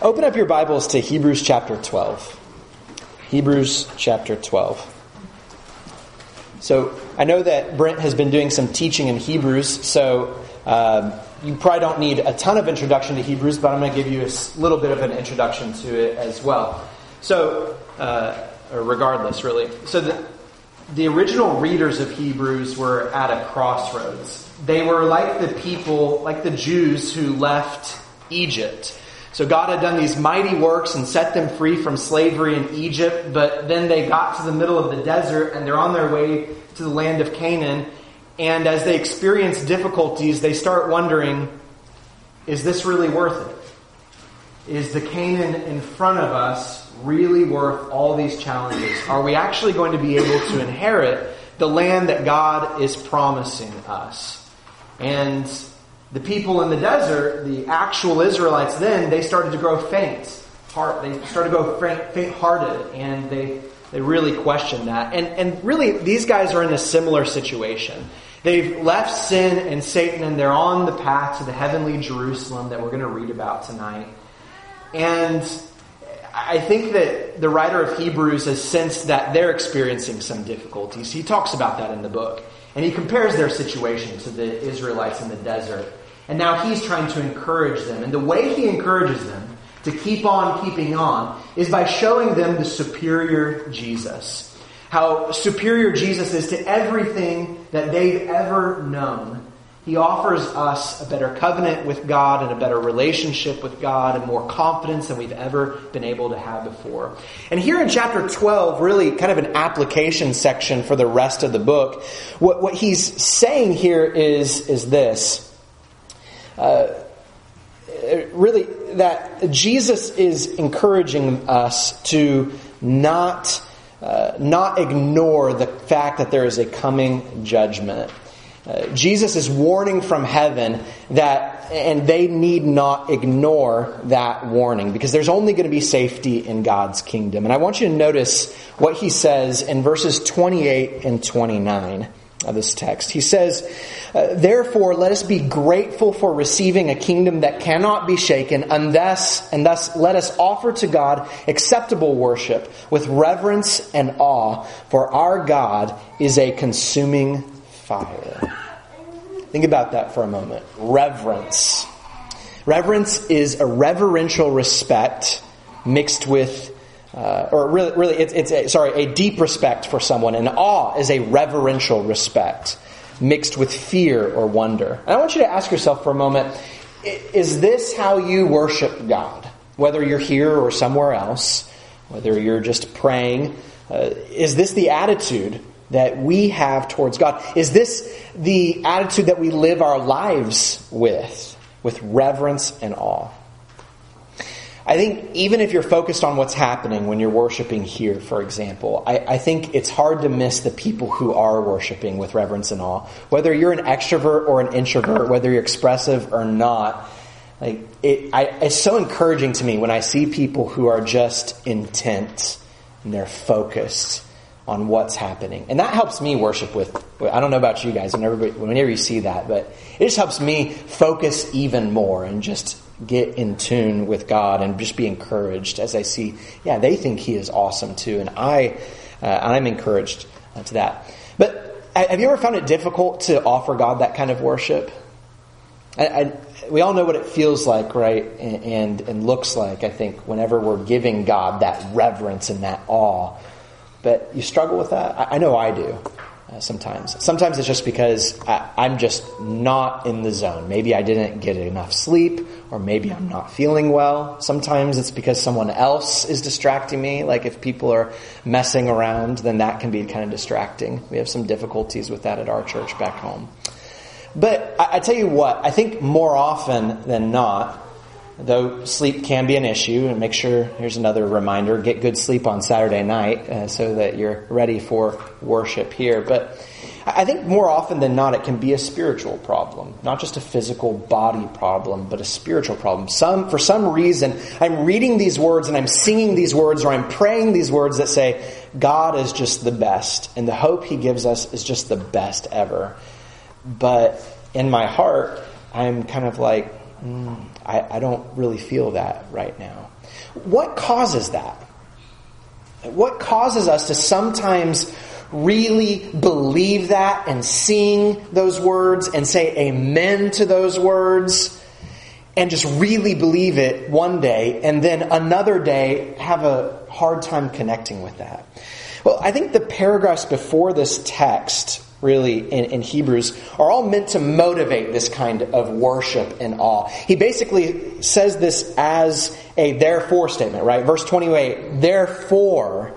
Open up your Bibles to Hebrews chapter 12. Hebrews chapter 12. So I know that Brent has been doing some teaching in Hebrews, so um, you probably don't need a ton of introduction to Hebrews, but I'm going to give you a little bit of an introduction to it as well. So, uh, regardless, really. So the, the original readers of Hebrews were at a crossroads. They were like the people, like the Jews who left Egypt. So God had done these mighty works and set them free from slavery in Egypt, but then they got to the middle of the desert and they're on their way to the land of Canaan. And as they experience difficulties, they start wondering, is this really worth it? Is the Canaan in front of us really worth all these challenges? Are we actually going to be able to inherit the land that God is promising us? And the people in the desert, the actual Israelites then, they started to grow faint. Heart, they started to go faint hearted and they, they really questioned that. And, and really, these guys are in a similar situation. They've left sin and Satan and they're on the path to the heavenly Jerusalem that we're going to read about tonight. And I think that the writer of Hebrews has sensed that they're experiencing some difficulties. He talks about that in the book. And he compares their situation to the Israelites in the desert. And now he's trying to encourage them. And the way he encourages them to keep on keeping on is by showing them the superior Jesus. How superior Jesus is to everything that they've ever known. He offers us a better covenant with God and a better relationship with God and more confidence than we've ever been able to have before. And here in chapter 12, really kind of an application section for the rest of the book, what, what he's saying here is, is this. Uh, really, that Jesus is encouraging us to not, uh, not ignore the fact that there is a coming judgment. Uh, Jesus is warning from heaven that, and they need not ignore that warning because there's only going to be safety in God's kingdom. And I want you to notice what he says in verses 28 and 29 of this text. He says, uh, Therefore, let us be grateful for receiving a kingdom that cannot be shaken, and thus, and thus let us offer to God acceptable worship with reverence and awe, for our God is a consuming fire. Think about that for a moment. Reverence. Reverence is a reverential respect mixed with, uh, or really, really, it's, it's a, sorry, a deep respect for someone. And awe is a reverential respect mixed with fear or wonder. And I want you to ask yourself for a moment, is this how you worship God? Whether you're here or somewhere else, whether you're just praying, uh, is this the attitude that we have towards God? Is this the attitude that we live our lives with, with reverence and awe? I think even if you're focused on what's happening when you're worshiping here, for example, I, I, think it's hard to miss the people who are worshiping with reverence and awe. Whether you're an extrovert or an introvert, whether you're expressive or not, like it, I, it's so encouraging to me when I see people who are just intent and they're focused on what's happening. And that helps me worship with, I don't know about you guys, whenever, whenever you see that, but it just helps me focus even more and just get in tune with God and just be encouraged as I see, yeah, they think He is awesome too. And I, uh, I'm encouraged uh, to that. But have you ever found it difficult to offer God that kind of worship? I, I, we all know what it feels like, right? And, and, and looks like, I think, whenever we're giving God that reverence and that awe. But you struggle with that? I, I know I do uh, sometimes. Sometimes it's just because I, I'm just not in the zone. Maybe I didn't get enough sleep, or maybe I'm not feeling well. Sometimes it's because someone else is distracting me. Like if people are messing around, then that can be kind of distracting. We have some difficulties with that at our church back home. But I, I tell you what, I think more often than not, though sleep can be an issue, and make sure, here's another reminder, get good sleep on Saturday night uh, so that you're ready for worship here. But I think more often than not, it can be a spiritual problem, not just a physical body problem, but a spiritual problem. Some, for some reason, I'm reading these words and I'm singing these words or I'm praying these words that say, God is just the best and the hope He gives us is just the best ever. But in my heart, I'm kind of like, mm, I, I don't really feel that right now. What causes that? What causes us to sometimes really believe that and sing those words and say amen to those words and just really believe it one day and then another day have a hard time connecting with that? Well, I think the paragraphs before this text really in, in, Hebrews are all meant to motivate this kind of worship and awe. He basically says this as a therefore statement, right? Verse 28, therefore,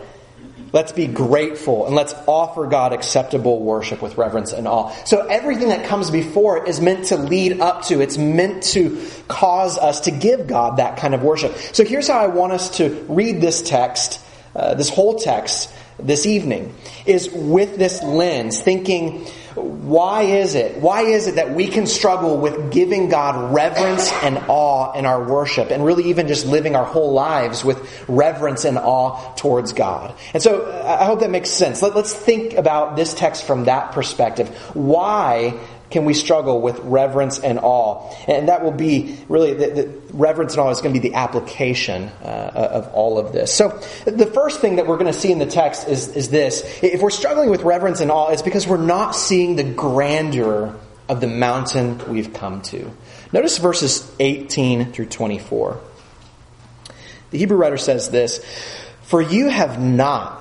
let's be grateful and let's offer God acceptable worship with reverence and awe. So everything that comes before it is meant to lead up to, it's meant to cause us to give God that kind of worship. So here's how I want us to read this text, uh, this whole text this evening is with this lens, thinking, why is it? Why is it that we can struggle with giving God reverence and awe in our worship and really even just living our whole lives with reverence and awe towards God? And so I hope that makes sense. Let, us think about this text from that perspective. Why can we struggle with reverence and awe? And that will be really the, the reverence and awe is going to be the application uh, of all of this. So the first thing that we're going to see in the text is, is this. If we're struggling with reverence and awe, it's because we're not seeing the grandeur of the mountain we've come to. Notice verses 18 through 24. The Hebrew writer says this, For you have not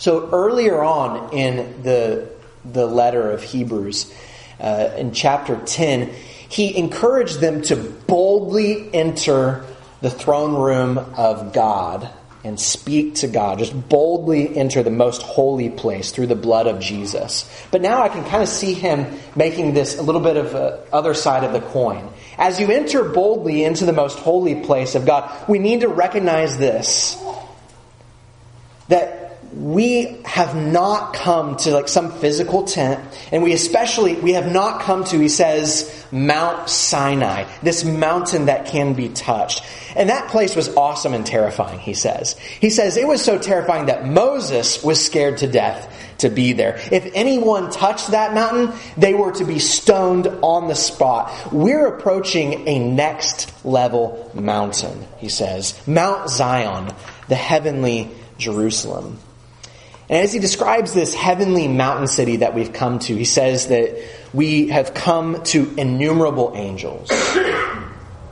So earlier on in the, the letter of Hebrews, uh, in chapter 10, he encouraged them to boldly enter the throne room of God and speak to God. Just boldly enter the most holy place through the blood of Jesus. But now I can kind of see him making this a little bit of the other side of the coin. As you enter boldly into the most holy place of God, we need to recognize this we have not come to like some physical tent, and we especially, we have not come to, he says, Mount Sinai, this mountain that can be touched. And that place was awesome and terrifying, he says. He says it was so terrifying that Moses was scared to death to be there. If anyone touched that mountain, they were to be stoned on the spot. We're approaching a next level mountain, he says. Mount Zion, the heavenly Jerusalem. And as he describes this heavenly mountain city that we've come to, he says that we have come to innumerable angels.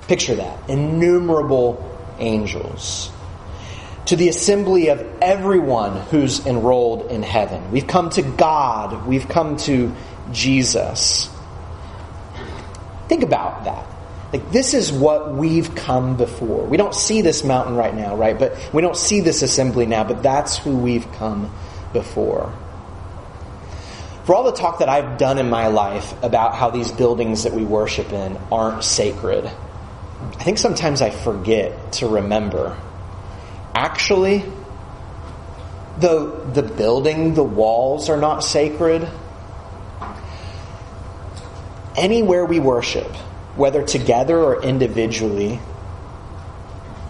Picture that. Innumerable angels. To the assembly of everyone who's enrolled in heaven. We've come to God. We've come to Jesus. Think about that. Like, this is what we've come before. We don't see this mountain right now, right? But we don't see this assembly now, but that's who we've come before. For all the talk that I've done in my life about how these buildings that we worship in aren't sacred, I think sometimes I forget to remember. Actually, though the building, the walls are not sacred, anywhere we worship, whether together or individually,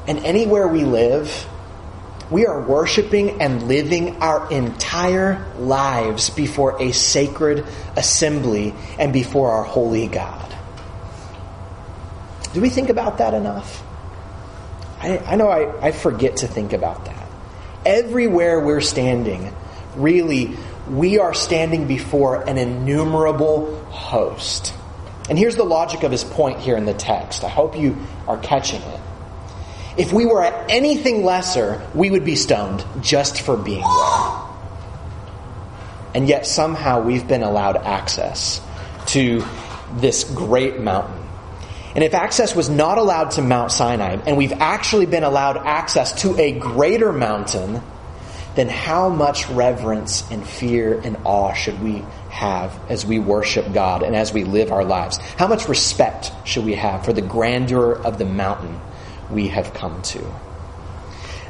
and anywhere we live, we are worshiping and living our entire lives before a sacred assembly and before our holy God. Do we think about that enough? I, I know I, I forget to think about that. Everywhere we're standing, really, we are standing before an innumerable host. And here's the logic of his point here in the text. I hope you are catching it. If we were at anything lesser, we would be stoned just for being there. And yet somehow we've been allowed access to this great mountain. And if access was not allowed to Mount Sinai, and we've actually been allowed access to a greater mountain, then how much reverence and fear and awe should we have as we worship God and as we live our lives? How much respect should we have for the grandeur of the mountain we have come to?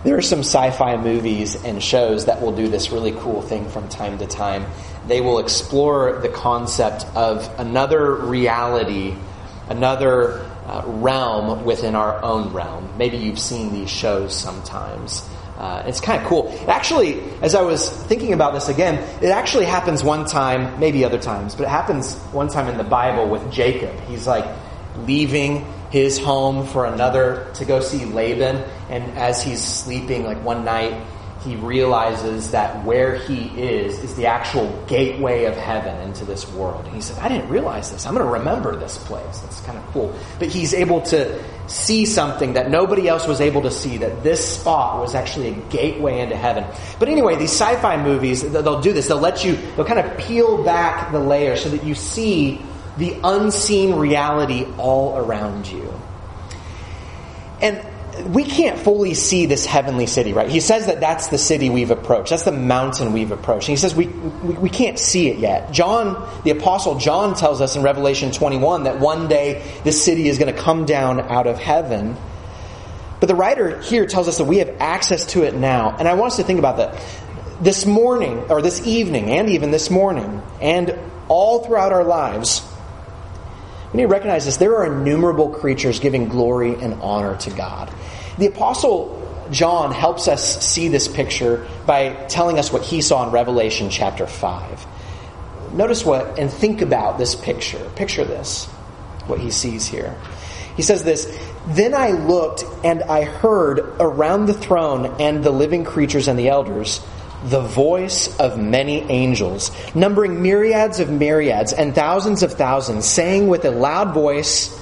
There are some sci fi movies and shows that will do this really cool thing from time to time. They will explore the concept of another reality, another uh, realm within our own realm. Maybe you've seen these shows sometimes. Uh, it's kind of cool. Actually, as I was thinking about this again, it actually happens one time, maybe other times, but it happens one time in the Bible with Jacob. He's like leaving his home for another to go see Laban, and as he's sleeping, like one night, he realizes that where he is is the actual gateway of heaven into this world. And he said, I didn't realize this. I'm going to remember this place. That's kind of cool. But he's able to see something that nobody else was able to see, that this spot was actually a gateway into heaven. But anyway, these sci fi movies, they'll do this. They'll let you, they'll kind of peel back the layer so that you see the unseen reality all around you. And we can't fully see this heavenly city, right? He says that that's the city we've approached. That's the mountain we've approached. And he says we, we, we, can't see it yet. John, the apostle John tells us in Revelation 21 that one day this city is going to come down out of heaven. But the writer here tells us that we have access to it now. And I want us to think about that. This morning, or this evening, and even this morning, and all throughout our lives, we need to recognize this. There are innumerable creatures giving glory and honor to God. The Apostle John helps us see this picture by telling us what he saw in Revelation chapter 5. Notice what, and think about this picture. Picture this, what he sees here. He says this Then I looked and I heard around the throne and the living creatures and the elders the voice of many angels, numbering myriads of myriads and thousands of thousands, saying with a loud voice,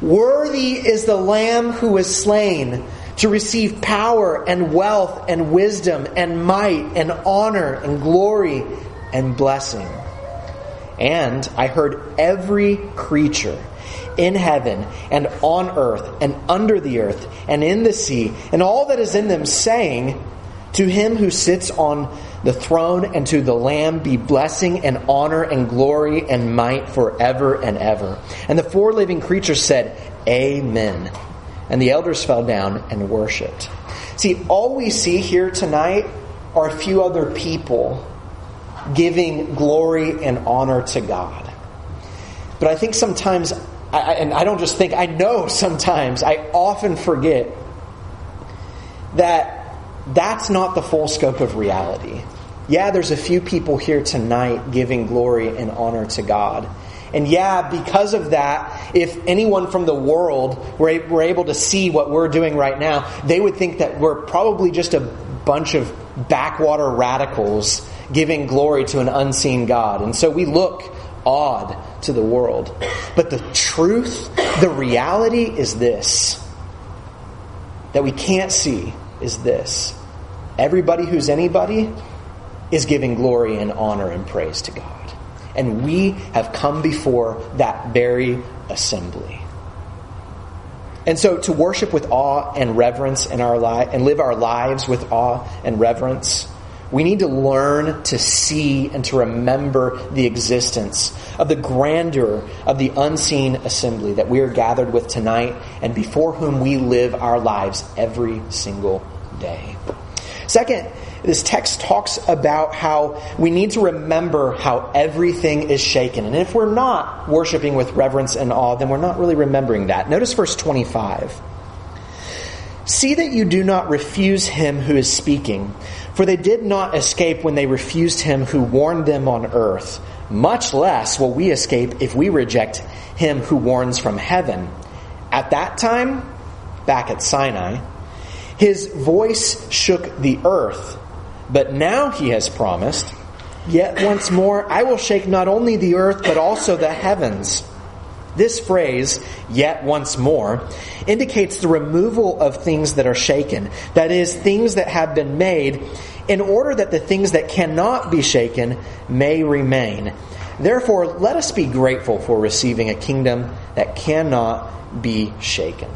Worthy is the Lamb who was slain to receive power and wealth and wisdom and might and honor and glory and blessing. And I heard every creature in heaven and on earth and under the earth and in the sea and all that is in them saying, To him who sits on the throne and to the Lamb be blessing and honor and glory and might forever and ever. And the four living creatures said, Amen. And the elders fell down and worshiped. See, all we see here tonight are a few other people giving glory and honor to God. But I think sometimes, I, and I don't just think, I know sometimes, I often forget that that's not the full scope of reality. Yeah, there's a few people here tonight giving glory and honor to God. And yeah, because of that, if anyone from the world were, were able to see what we're doing right now, they would think that we're probably just a bunch of backwater radicals giving glory to an unseen God. And so we look odd to the world. But the truth, the reality is this that we can't see is this. Everybody who's anybody is giving glory and honor and praise to God and we have come before that very assembly. And so to worship with awe and reverence in our life and live our lives with awe and reverence, we need to learn to see and to remember the existence of the grandeur of the unseen assembly that we are gathered with tonight and before whom we live our lives every single day. Second, this text talks about how we need to remember how everything is shaken. And if we're not worshiping with reverence and awe, then we're not really remembering that. Notice verse 25. See that you do not refuse him who is speaking, for they did not escape when they refused him who warned them on earth. Much less will we escape if we reject him who warns from heaven. At that time, back at Sinai, his voice shook the earth but now he has promised, Yet once more I will shake not only the earth, but also the heavens. This phrase, yet once more, indicates the removal of things that are shaken. That is, things that have been made in order that the things that cannot be shaken may remain. Therefore, let us be grateful for receiving a kingdom that cannot be shaken.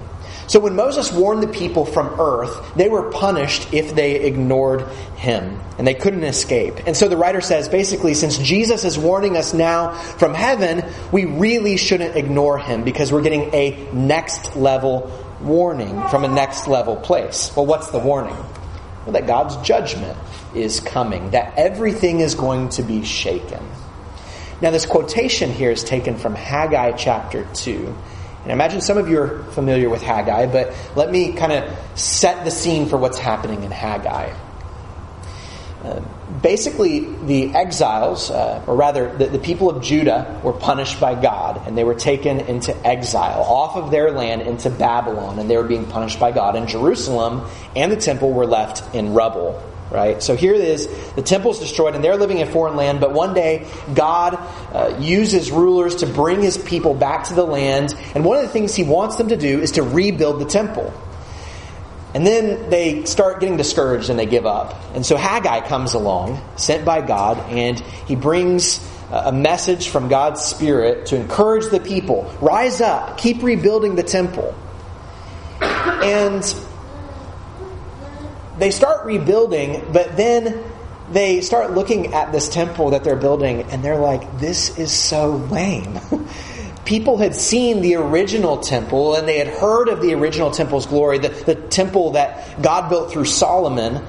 So when Moses warned the people from earth, they were punished if they ignored him, and they couldn't escape. And so the writer says basically, since Jesus is warning us now from heaven, we really shouldn't ignore him because we're getting a next level warning from a next level place. Well, what's the warning? Well, that God's judgment is coming, that everything is going to be shaken. Now, this quotation here is taken from Haggai chapter 2. And I imagine some of you are familiar with Haggai, but let me kind of set the scene for what's happening in Haggai. Uh, basically, the exiles, uh, or rather, the, the, people of Judah, were punished by God, and they were taken into exile off of their land into Babylon, and they were being punished by God. And Jerusalem and the temple were left in rubble right? So here it is. The temple's destroyed and they're living in foreign land, but one day God uh, uses rulers to bring his people back to the land. And one of the things he wants them to do is to rebuild the temple. And then they start getting discouraged and they give up. And so Haggai comes along, sent by God, and he brings a message from God's Spirit to encourage the people rise up, keep rebuilding the temple. And they start rebuilding, but then they start looking at this temple that they're building and they're like, this is so lame. People had seen the original temple and they had heard of the original temple's glory, the, the temple that God built through Solomon.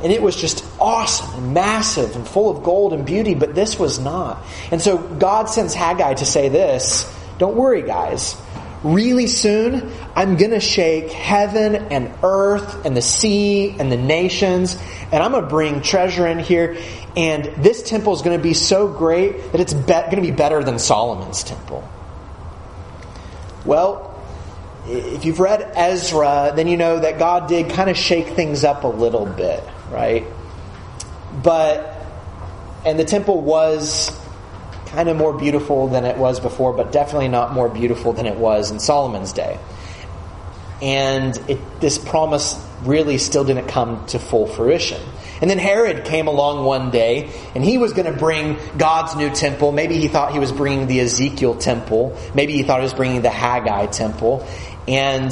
And it was just awesome and massive and full of gold and beauty, but this was not. And so God sends Haggai to say this Don't worry, guys really soon, I'm going to shake heaven and earth and the sea and the nations, and I'm going to bring treasure in here. And this temple is going to be so great that it's be- going to be better than Solomon's temple. Well, if you've read Ezra, then you know that God did kind of shake things up a little bit, right? But, and the temple was kind of more beautiful than it was before, but definitely not more beautiful than it was in Solomon's day. And it, this promise really still didn't come to full fruition. And then Herod came along one day, and he was going to bring God's new temple. Maybe he thought he was bringing the Ezekiel temple. Maybe he thought he was bringing the Haggai temple. And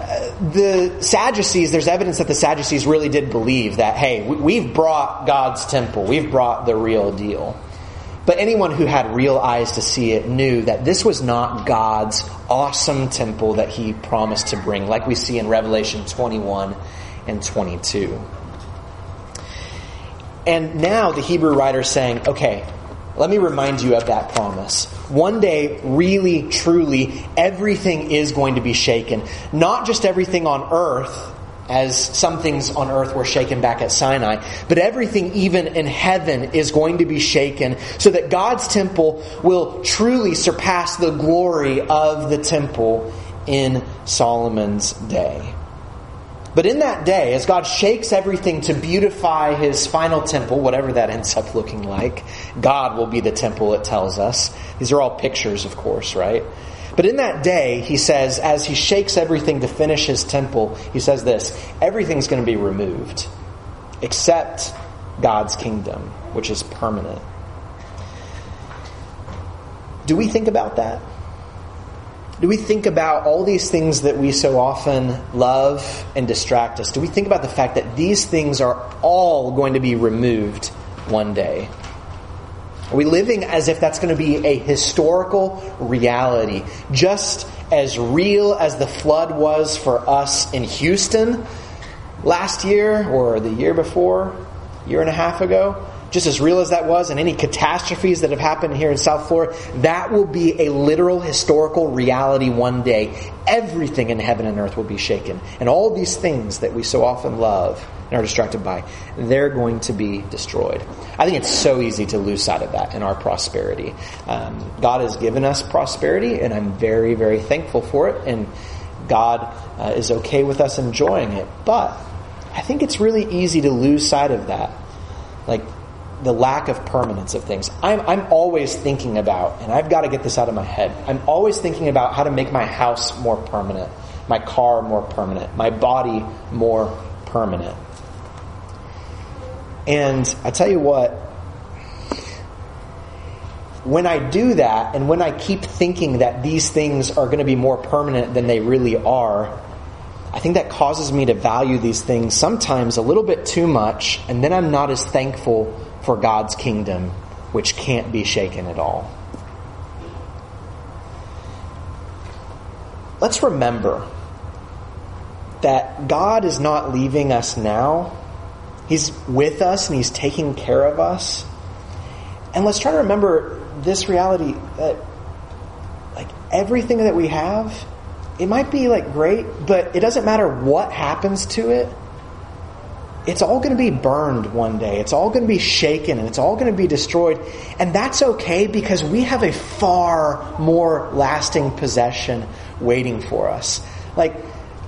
uh, the Sadducees, there's evidence that the Sadducees really did believe that, hey, we've brought God's temple. We've brought the real deal. But anyone who had real eyes to see it knew that this was not God's awesome temple that he promised to bring, like we see in Revelation 21 and 22. And now the Hebrew writer is saying, okay, let me remind you of that promise. One day, really, truly, everything is going to be shaken. Not just everything on earth, as some things on earth were shaken back at Sinai. But everything, even in heaven, is going to be shaken so that God's temple will truly surpass the glory of the temple in Solomon's day. But in that day, as God shakes everything to beautify his final temple, whatever that ends up looking like, God will be the temple, it tells us. These are all pictures, of course, right? But in that day, he says, as he shakes everything to finish his temple, he says this everything's going to be removed except God's kingdom, which is permanent. Do we think about that? Do we think about all these things that we so often love and distract us? Do we think about the fact that these things are all going to be removed one day? Are we living as if that's going to be a historical reality? Just as real as the flood was for us in Houston last year or the year before, year and a half ago? Just as real as that was, and any catastrophes that have happened here in South Florida, that will be a literal historical reality one day. Everything in heaven and earth will be shaken. And all these things that we so often love and are distracted by, they're going to be destroyed. I think it's so easy to lose sight of that in our prosperity. Um, God has given us prosperity, and I'm very, very thankful for it, and God uh, is okay with us enjoying it. But I think it's really easy to lose sight of that. Like, the lack of permanence of things. I'm, I'm always thinking about, and I've got to get this out of my head, I'm always thinking about how to make my house more permanent, my car more permanent, my body more permanent. And I tell you what, when I do that, and when I keep thinking that these things are going to be more permanent than they really are, I think that causes me to value these things sometimes a little bit too much, and then I'm not as thankful for God's kingdom, which can't be shaken at all. Let's remember that God is not leaving us now. He's with us and He's taking care of us. And let's try to remember this reality that like everything that we have, it might be like great, but it doesn't matter what happens to it. It's all going to be burned one day. It's all going to be shaken and it's all going to be destroyed. And that's okay because we have a far more lasting possession waiting for us. Like,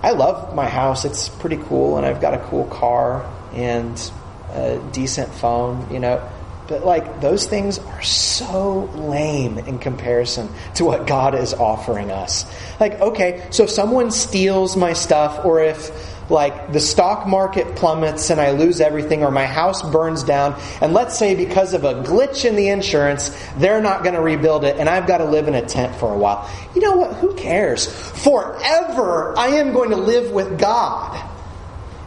I love my house. It's pretty cool and I've got a cool car and a decent phone, you know. But like those things are so lame in comparison to what God is offering us. Like, okay, so if someone steals my stuff or if like the stock market plummets and I lose everything or my house burns down and let's say because of a glitch in the insurance they're not going to rebuild it and I've got to live in a tent for a while. You know what? Who cares? Forever I am going to live with God.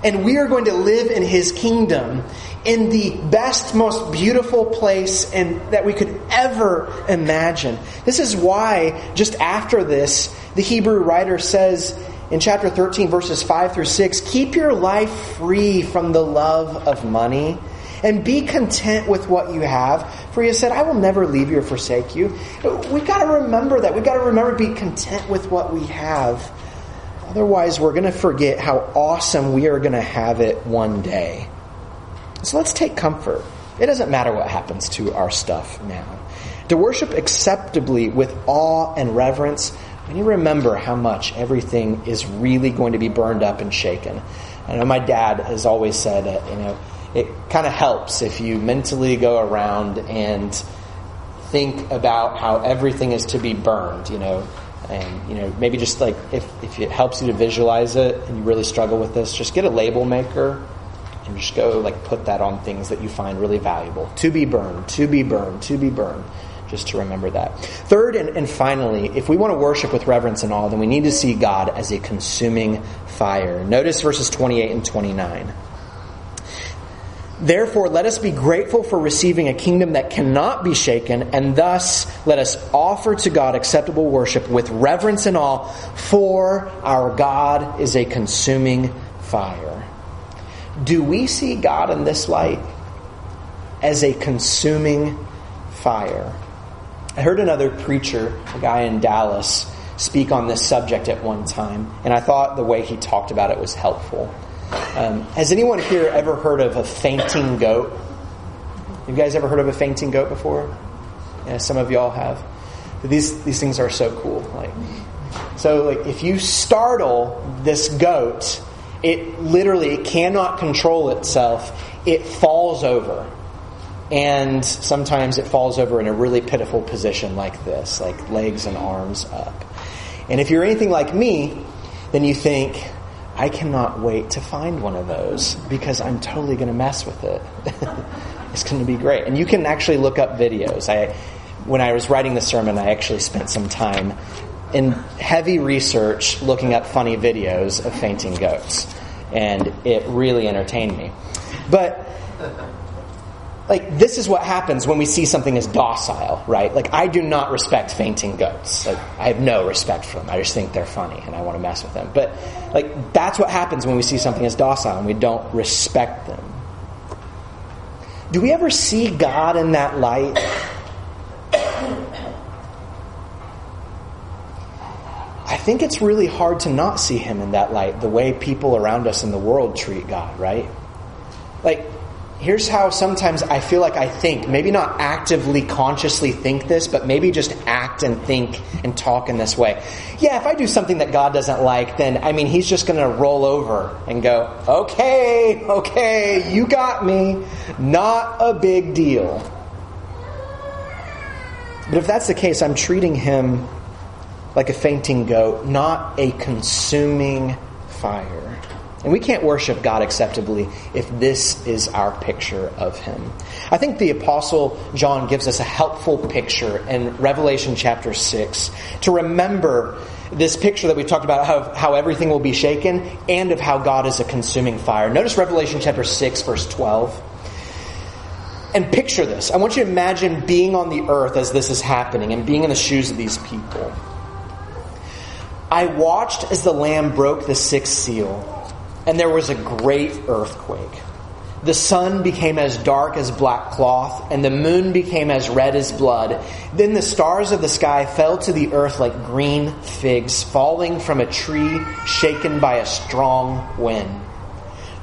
And we are going to live in his kingdom in the best, most beautiful place and that we could ever imagine. This is why, just after this, the Hebrew writer says in chapter 13, verses 5 through 6 keep your life free from the love of money and be content with what you have. For he said, I will never leave you or forsake you. We've got to remember that. We've got to remember to be content with what we have. Otherwise, we're going to forget how awesome we are going to have it one day. So let's take comfort. It doesn't matter what happens to our stuff now. To worship acceptably with awe and reverence, we you remember how much everything is really going to be burned up and shaken. I know my dad has always said, uh, you know, it kind of helps if you mentally go around and think about how everything is to be burned, you know, and you know maybe just like if, if it helps you to visualize it and you really struggle with this just get a label maker and just go like put that on things that you find really valuable. To be burned, to be burned, to be burned. Just to remember that. Third and, and finally, if we want to worship with reverence and awe, then we need to see God as a consuming fire. Notice verses 28 and 29. Therefore, let us be grateful for receiving a kingdom that cannot be shaken, and thus let us offer to God acceptable worship with reverence and awe, for our God is a consuming fire. Do we see God in this light as a consuming fire? I heard another preacher, a guy in Dallas, speak on this subject at one time, and I thought the way he talked about it was helpful. Um, has anyone here ever heard of a fainting goat? You guys ever heard of a fainting goat before? Yeah, some of y'all have. These these things are so cool. Like, so like if you startle this goat, it literally it cannot control itself. It falls over. And sometimes it falls over in a really pitiful position like this, like legs and arms up. And if you're anything like me, then you think, I cannot wait to find one of those because I'm totally going to mess with it. it's going to be great. And you can actually look up videos. I, when I was writing the sermon, I actually spent some time in heavy research looking up funny videos of fainting goats. And it really entertained me. But like this is what happens when we see something as docile, right? Like I do not respect fainting goats. Like I have no respect for them. I just think they're funny and I want to mess with them. But like that's what happens when we see something as docile and we don't respect them. Do we ever see God in that light? I think it's really hard to not see him in that light, the way people around us in the world treat God, right? Like here's how sometimes I feel like I think. Maybe not actively, consciously think this, but maybe just act and think and talk in this way. Yeah, if I do something that God doesn't like, then, I mean, He's just going to roll over and go, okay, okay, you got me. Not a big deal. But if that's the case, I'm treating Him like a fainting goat, not a consuming fire. And we can't worship God acceptably if this is our picture of Him. I think the Apostle John gives us a helpful picture in Revelation chapter 6 to remember this picture that we've talked about how, how everything will be shaken and of how God is a consuming fire. Notice Revelation chapter 6, verse 12. And picture this. I want you to imagine being on the earth as this is happening and being in the shoes of these people. I watched as the Lamb broke the sixth seal and there was a great earthquake. The sun became as dark as black cloth, and the moon became as red as blood. Then the stars of the sky fell to the earth like green figs falling from a tree shaken by a strong wind.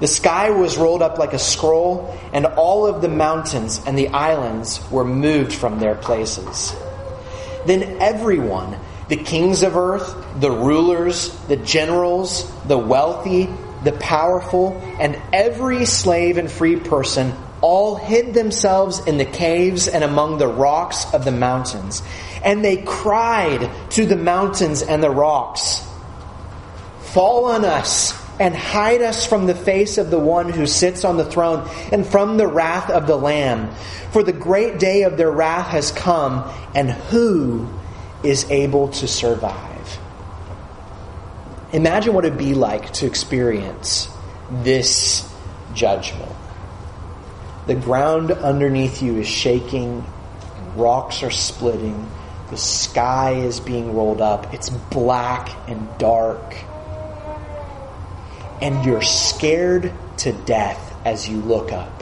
The sky was rolled up like a scroll, and all of the mountains and the islands were moved from their places. Then everyone, the kings of earth, the rulers, the generals, the wealthy, the powerful, and every slave and free person all hid themselves in the caves and among the rocks of the mountains. And they cried to the mountains and the rocks, Fall on us and hide us from the face of the one who sits on the throne and from the wrath of the Lamb. For the great day of their wrath has come, and who is able to survive? Imagine what it'd be like to experience this judgment. The ground underneath you is shaking, rocks are splitting, the sky is being rolled up, it's black and dark, and you're scared to death as you look up.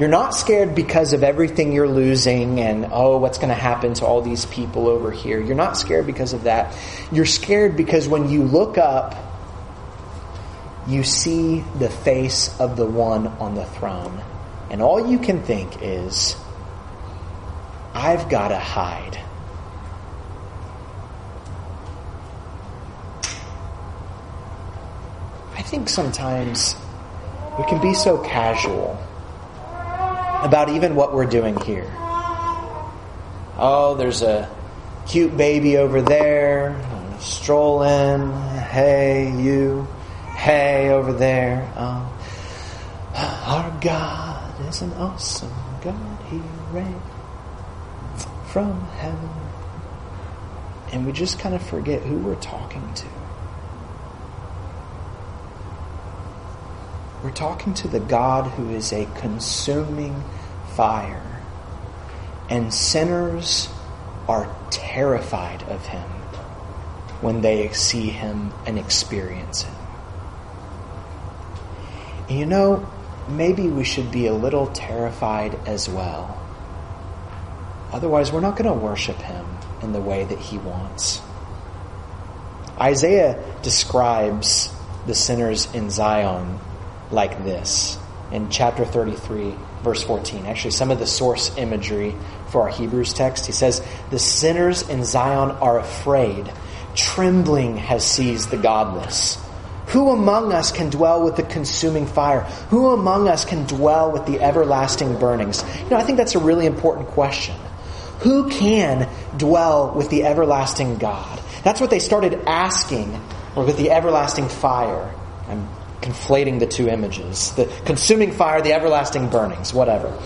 You're not scared because of everything you're losing and, oh, what's going to happen to all these people over here. You're not scared because of that. You're scared because when you look up, you see the face of the one on the throne. And all you can think is, I've got to hide. I think sometimes we can be so casual about even what we're doing here. Oh, there's a cute baby over there, stroll in. Hey, you. Hey, over there. Oh, our God is an awesome God. He reigns from heaven. And we just kind of forget who we're talking to. We're talking to the God who is a consuming fire. And sinners are terrified of him when they see him and experience him. And you know, maybe we should be a little terrified as well. Otherwise, we're not going to worship him in the way that he wants. Isaiah describes the sinners in Zion like this in chapter 33, verse 14. Actually, some of the source imagery for our Hebrews text. He says, The sinners in Zion are afraid. Trembling has seized the godless. Who among us can dwell with the consuming fire? Who among us can dwell with the everlasting burnings? You know, I think that's a really important question. Who can dwell with the everlasting God? That's what they started asking, or with the everlasting fire. I'm conflating the two images the consuming fire, the everlasting burnings, whatever.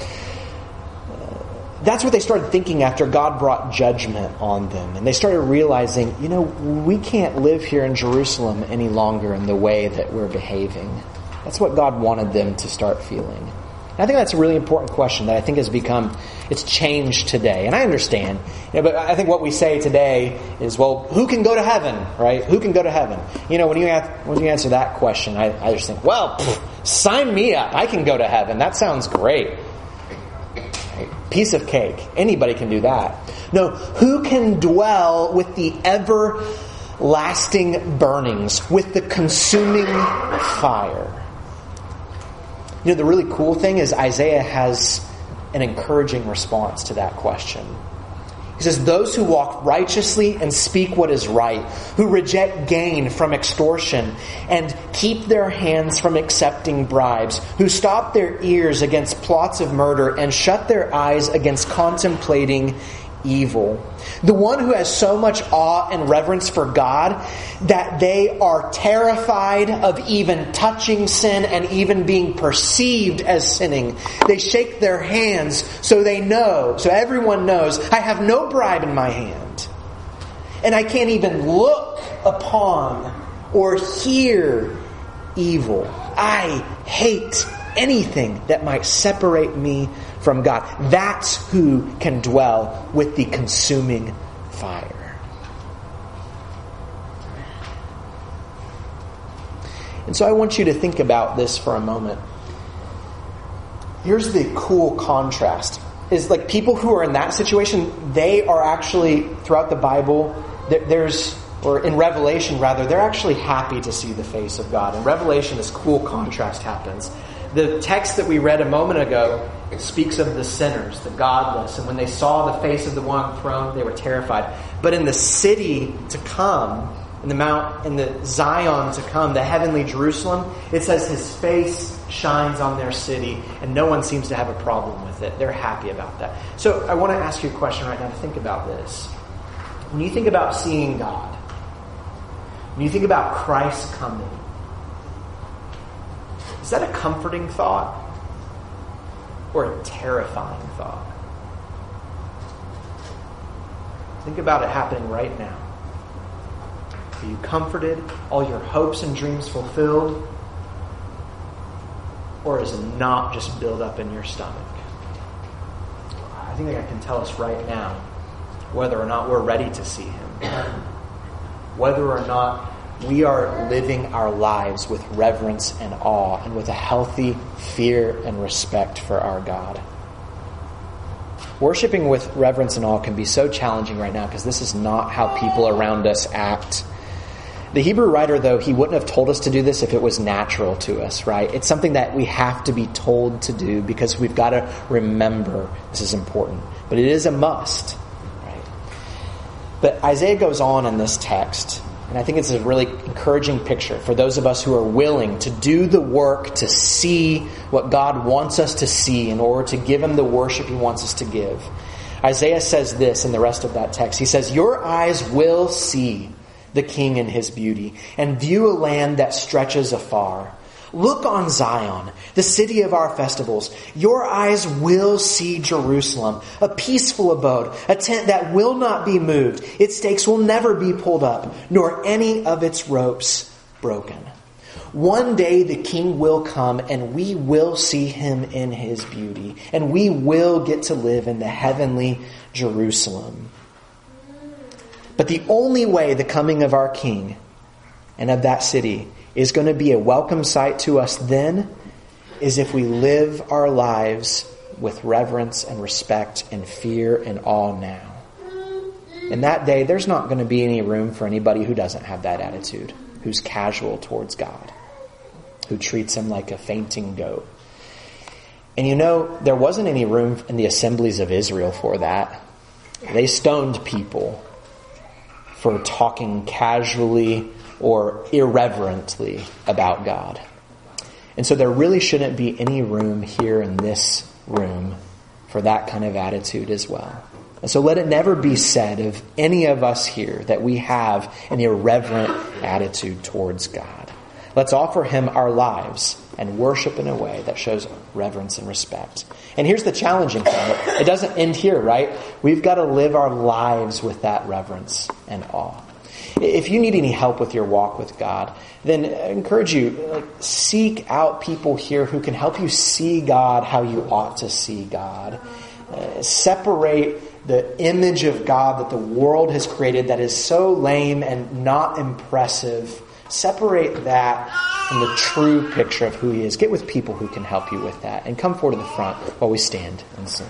That's what they started thinking after God brought judgment on them. And they started realizing, you know, we can't live here in Jerusalem any longer in the way that we're behaving. That's what God wanted them to start feeling. I think that's a really important question that I think has become, it's changed today. And I understand, you know, but I think what we say today is, well, who can go to heaven, right? Who can go to heaven? You know, when you, when you answer that question, I, I just think, well, pff, sign me up. I can go to heaven. That sounds great. Piece of cake. Anybody can do that. No, who can dwell with the everlasting burnings, with the consuming fire? You know, the really cool thing is Isaiah has an encouraging response to that question. He says, Those who walk righteously and speak what is right, who reject gain from extortion and keep their hands from accepting bribes, who stop their ears against plots of murder and shut their eyes against contemplating evil. The one who has so much awe and reverence for God that they are terrified of even touching sin and even being perceived as sinning. They shake their hands so they know, so everyone knows, I have no bribe in my hand. And I can't even look upon or hear evil. I hate anything that might separate me from God. That's who can dwell with the consuming fire. And so I want you to think about this for a moment. Here's the cool contrast. Is like people who are in that situation, they are actually, throughout the Bible, there's, or in Revelation rather, they're actually happy to see the face of God. In Revelation, this cool contrast happens. The text that we read a moment ago speaks of the sinners, the godless, and when they saw the face of the one throne, they were terrified. But in the city to come, in the Mount, in the Zion to come, the heavenly Jerusalem, it says his face shines on their city, and no one seems to have a problem with it. They're happy about that. So I want to ask you a question right now to think about this. When you think about seeing God, when you think about Christ coming, is that a comforting thought or a terrifying thought? Think about it happening right now. Are you comforted? All your hopes and dreams fulfilled? Or is it knot just build up in your stomach? I think I can tell us right now whether or not we're ready to see Him. Whether or not we are living our lives with reverence and awe and with a healthy fear and respect for our God. Worshipping with reverence and awe can be so challenging right now because this is not how people around us act. The Hebrew writer, though, he wouldn't have told us to do this if it was natural to us, right? It's something that we have to be told to do because we've got to remember this is important. But it is a must, right? But Isaiah goes on in this text and I think it's a really encouraging picture for those of us who are willing to do the work to see what God wants us to see in order to give Him the worship He wants us to give. Isaiah says this in the rest of that text. He says, Your eyes will see the King in His beauty and view a land that stretches afar. Look on Zion, the city of our festivals. Your eyes will see Jerusalem, a peaceful abode, a tent that will not be moved. Its stakes will never be pulled up, nor any of its ropes broken. One day the king will come and we will see him in his beauty, and we will get to live in the heavenly Jerusalem. But the only way the coming of our king and of that city is going to be a welcome sight to us then is if we live our lives with reverence and respect and fear and awe now. In that day, there's not going to be any room for anybody who doesn't have that attitude, who's casual towards God, who treats him like a fainting goat. And you know, there wasn't any room in the assemblies of Israel for that. They stoned people for talking casually or irreverently about God. And so there really shouldn't be any room here in this room for that kind of attitude as well. And so let it never be said of any of us here that we have an irreverent attitude towards God. Let's offer Him our lives and worship in a way that shows reverence and respect. And here's the challenging thing it doesn't end here, right? We've got to live our lives with that reverence and awe. If you need any help with your walk with God, then I encourage you, like, seek out people here who can help you see God how you ought to see God. Uh, separate the image of God that the world has created that is so lame and not impressive. Separate that from the true picture of who He is. Get with people who can help you with that. And come forward to the front while we stand and sing.